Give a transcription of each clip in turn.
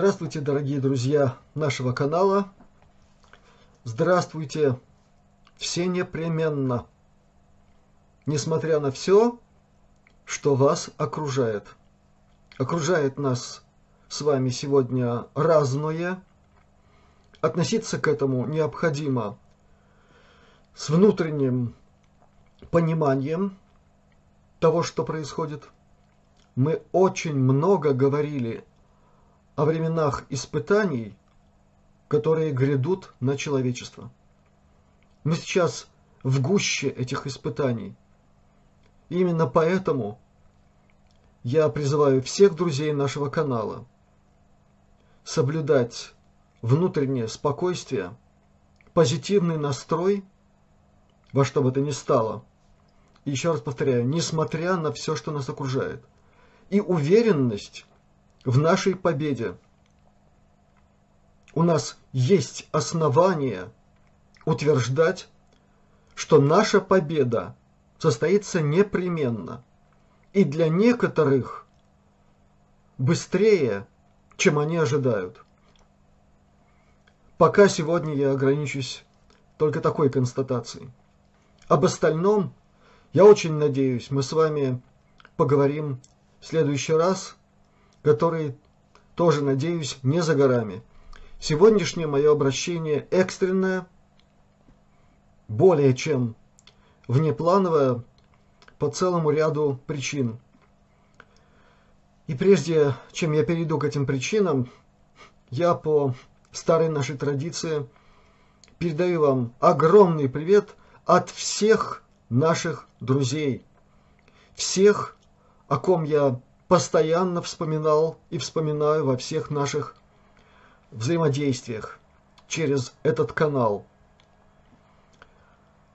Здравствуйте, дорогие друзья нашего канала. Здравствуйте все непременно, несмотря на все, что вас окружает. Окружает нас с вами сегодня разное. Относиться к этому необходимо с внутренним пониманием того, что происходит. Мы очень много говорили о временах испытаний, которые грядут на человечество. Мы сейчас в гуще этих испытаний. именно поэтому я призываю всех друзей нашего канала соблюдать внутреннее спокойствие, позитивный настрой, во что бы то ни стало. И еще раз повторяю, несмотря на все, что нас окружает. И уверенность в нашей победе. У нас есть основания утверждать, что наша победа состоится непременно. И для некоторых быстрее, чем они ожидают. Пока сегодня я ограничусь только такой констатацией. Об остальном, я очень надеюсь, мы с вами поговорим в следующий раз – который тоже, надеюсь, не за горами. Сегодняшнее мое обращение экстренное, более чем внеплановое по целому ряду причин. И прежде чем я перейду к этим причинам, я по старой нашей традиции передаю вам огромный привет от всех наших друзей, всех, о ком я постоянно вспоминал и вспоминаю во всех наших взаимодействиях через этот канал.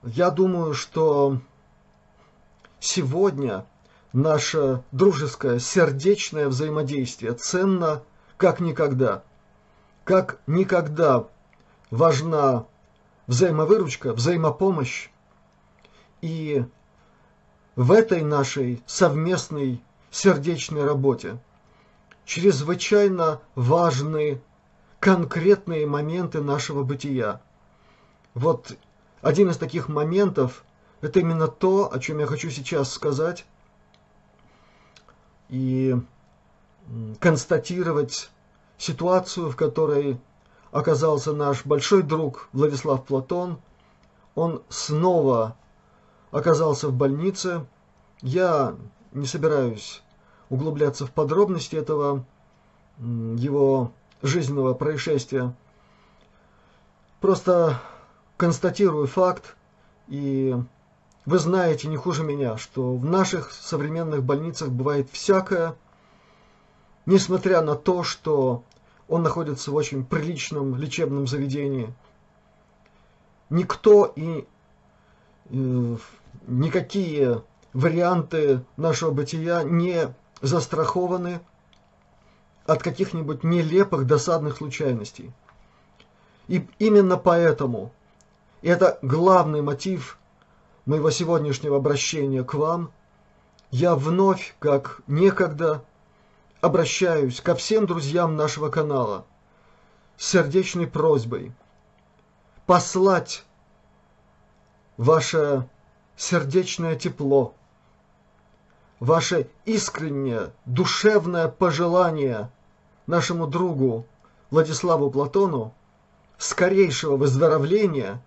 Я думаю, что сегодня наше дружеское, сердечное взаимодействие ценно как никогда. Как никогда важна взаимовыручка, взаимопомощь. И в этой нашей совместной сердечной работе. Чрезвычайно важны конкретные моменты нашего бытия. Вот один из таких моментов – это именно то, о чем я хочу сейчас сказать и констатировать ситуацию, в которой оказался наш большой друг Владислав Платон. Он снова оказался в больнице. Я не собираюсь углубляться в подробности этого его жизненного происшествия. Просто констатирую факт, и вы знаете не хуже меня, что в наших современных больницах бывает всякое, несмотря на то, что он находится в очень приличном лечебном заведении. Никто и э, никакие варианты нашего бытия не застрахованы от каких-нибудь нелепых досадных случайностей. И именно поэтому это главный мотив моего сегодняшнего обращения к вам. Я вновь, как некогда, обращаюсь ко всем друзьям нашего канала с сердечной просьбой послать ваше сердечное тепло, ваше искреннее, душевное пожелание нашему другу Владиславу Платону скорейшего выздоровления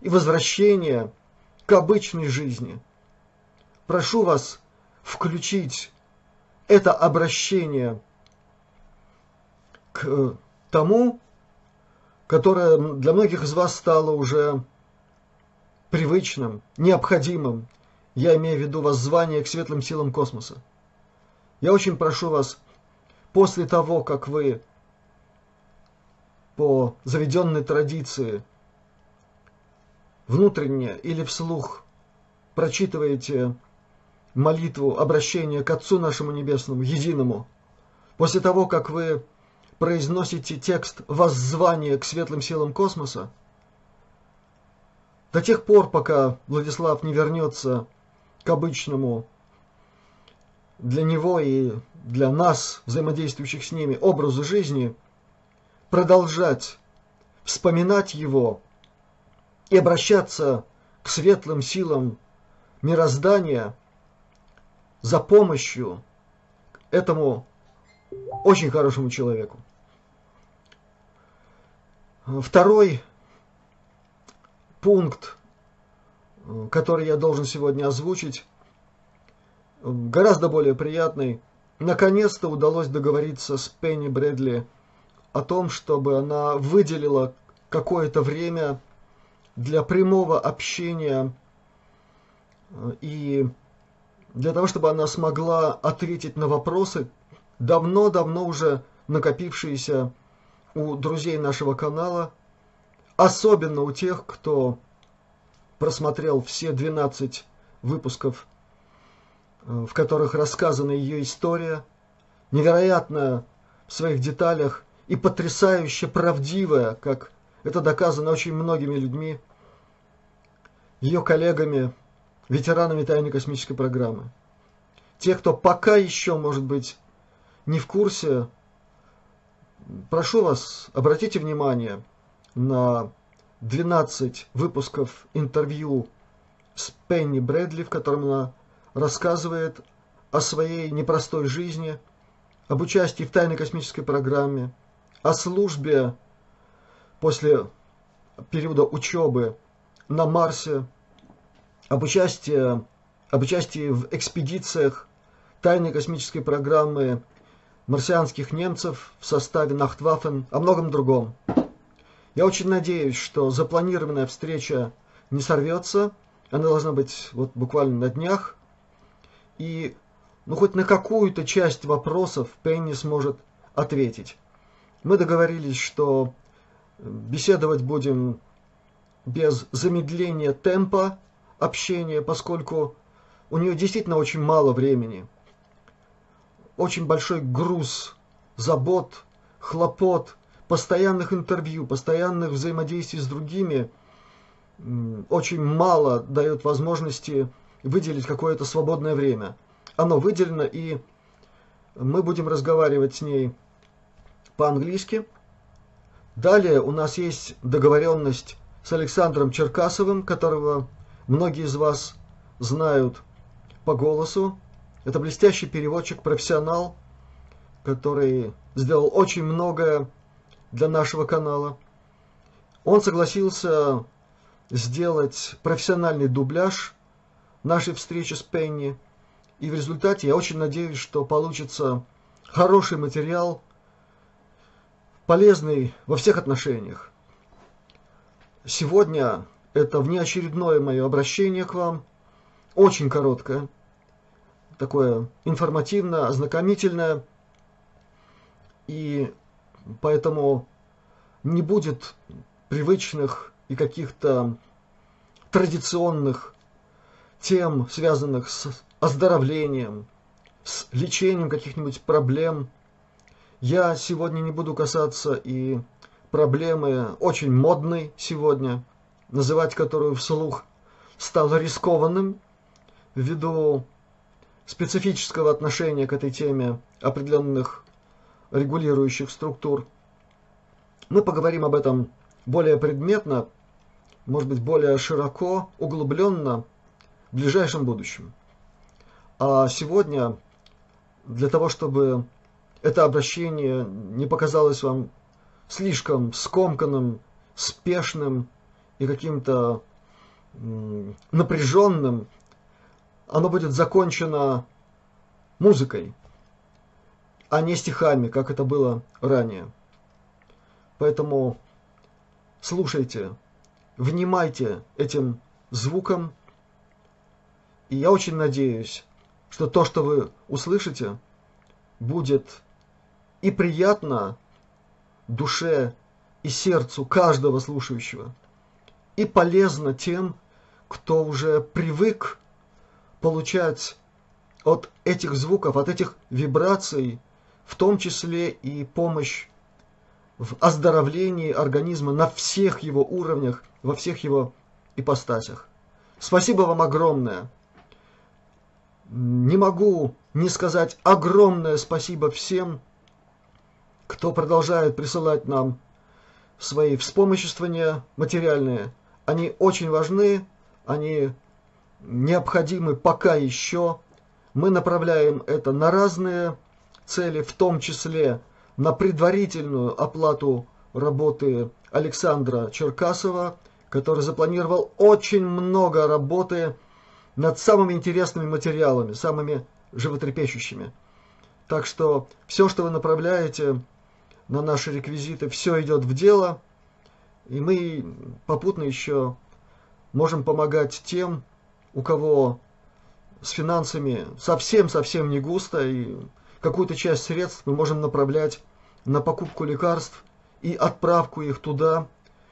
и возвращения к обычной жизни. Прошу вас включить это обращение к тому, которое для многих из вас стало уже привычным, необходимым, я имею в виду воззвание к светлым силам космоса. Я очень прошу вас, после того, как вы по заведенной традиции внутренне или вслух прочитываете молитву обращения к Отцу нашему Небесному, Единому, после того, как вы произносите текст воззвания к светлым силам космоса, до тех пор, пока Владислав не вернется к обычному для него и для нас, взаимодействующих с ними, образу жизни, продолжать вспоминать его и обращаться к светлым силам мироздания за помощью этому очень хорошему человеку. Второй пункт, который я должен сегодня озвучить, гораздо более приятный. Наконец-то удалось договориться с Пенни Брэдли о том, чтобы она выделила какое-то время для прямого общения и для того, чтобы она смогла ответить на вопросы, давно-давно уже накопившиеся у друзей нашего канала, особенно у тех, кто просмотрел все 12 выпусков, э, в которых рассказана ее история, невероятно в своих деталях и потрясающе правдивая, как это доказано очень многими людьми, ее коллегами, ветеранами тайной космической программы. Те, кто пока еще, может быть, не в курсе, прошу вас, обратите внимание на 12 выпусков интервью с Пенни Брэдли, в котором она рассказывает о своей непростой жизни, об участии в тайной космической программе, о службе после периода учебы на Марсе, об участии, об участии в экспедициях тайной космической программы марсианских немцев в составе Нахтваффен, о многом другом. Я очень надеюсь, что запланированная встреча не сорвется. Она должна быть вот буквально на днях. И ну, хоть на какую-то часть вопросов Пенни сможет ответить. Мы договорились, что беседовать будем без замедления темпа общения, поскольку у нее действительно очень мало времени. Очень большой груз забот, хлопот, постоянных интервью, постоянных взаимодействий с другими очень мало дает возможности выделить какое-то свободное время. Оно выделено, и мы будем разговаривать с ней по-английски. Далее у нас есть договоренность с Александром Черкасовым, которого многие из вас знают по голосу. Это блестящий переводчик, профессионал, который сделал очень многое для нашего канала. Он согласился сделать профессиональный дубляж нашей встречи с Пенни. И в результате я очень надеюсь, что получится хороший материал, полезный во всех отношениях. Сегодня это внеочередное мое обращение к вам, очень короткое, такое информативное, ознакомительное, и поэтому не будет привычных и каких-то традиционных тем, связанных с оздоровлением, с лечением каких-нибудь проблем – я сегодня не буду касаться и проблемы очень модной сегодня, называть которую вслух стало рискованным ввиду специфического отношения к этой теме определенных регулирующих структур. Мы поговорим об этом более предметно, может быть, более широко, углубленно в ближайшем будущем. А сегодня для того, чтобы это обращение не показалось вам слишком скомканным, спешным и каким-то напряженным, оно будет закончено музыкой, а не стихами, как это было ранее. Поэтому слушайте, внимайте этим звукам, и я очень надеюсь, что то, что вы услышите, будет и приятно душе и сердцу каждого слушающего, и полезно тем, кто уже привык получать от этих звуков, от этих вибраций, в том числе и помощь в оздоровлении организма на всех его уровнях, во всех его ипостасях. Спасибо вам огромное. Не могу не сказать огромное спасибо всем, кто продолжает присылать нам свои вспомоществования материальные. Они очень важны, они необходимы пока еще. Мы направляем это на разные цели, в том числе на предварительную оплату работы Александра Черкасова, который запланировал очень много работы над самыми интересными материалами, самыми животрепещущими. Так что все, что вы направляете на наши реквизиты, все идет в дело, и мы попутно еще можем помогать тем, у кого с финансами совсем-совсем не густо, и какую-то часть средств мы можем направлять на покупку лекарств и отправку их туда,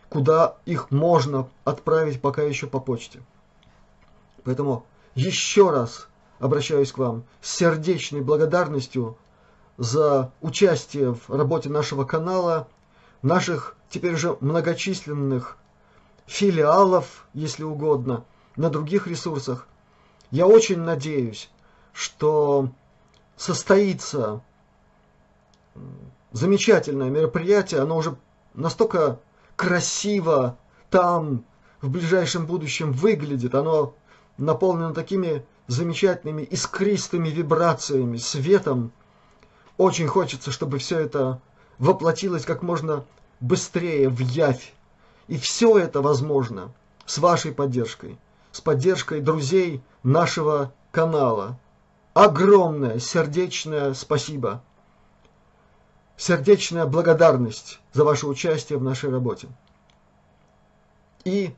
куда их можно отправить пока еще по почте. Поэтому еще раз обращаюсь к вам с сердечной благодарностью за участие в работе нашего канала, наших теперь уже многочисленных филиалов, если угодно, на других ресурсах. Я очень надеюсь, что состоится замечательное мероприятие, оно уже настолько красиво там в ближайшем будущем выглядит, оно наполнено такими замечательными искристыми вибрациями, светом. Очень хочется, чтобы все это воплотилось как можно быстрее в явь. И все это возможно с вашей поддержкой, с поддержкой друзей нашего канала. Огромное сердечное спасибо сердечная благодарность за ваше участие в нашей работе. И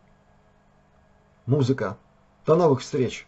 музыка. До новых встреч!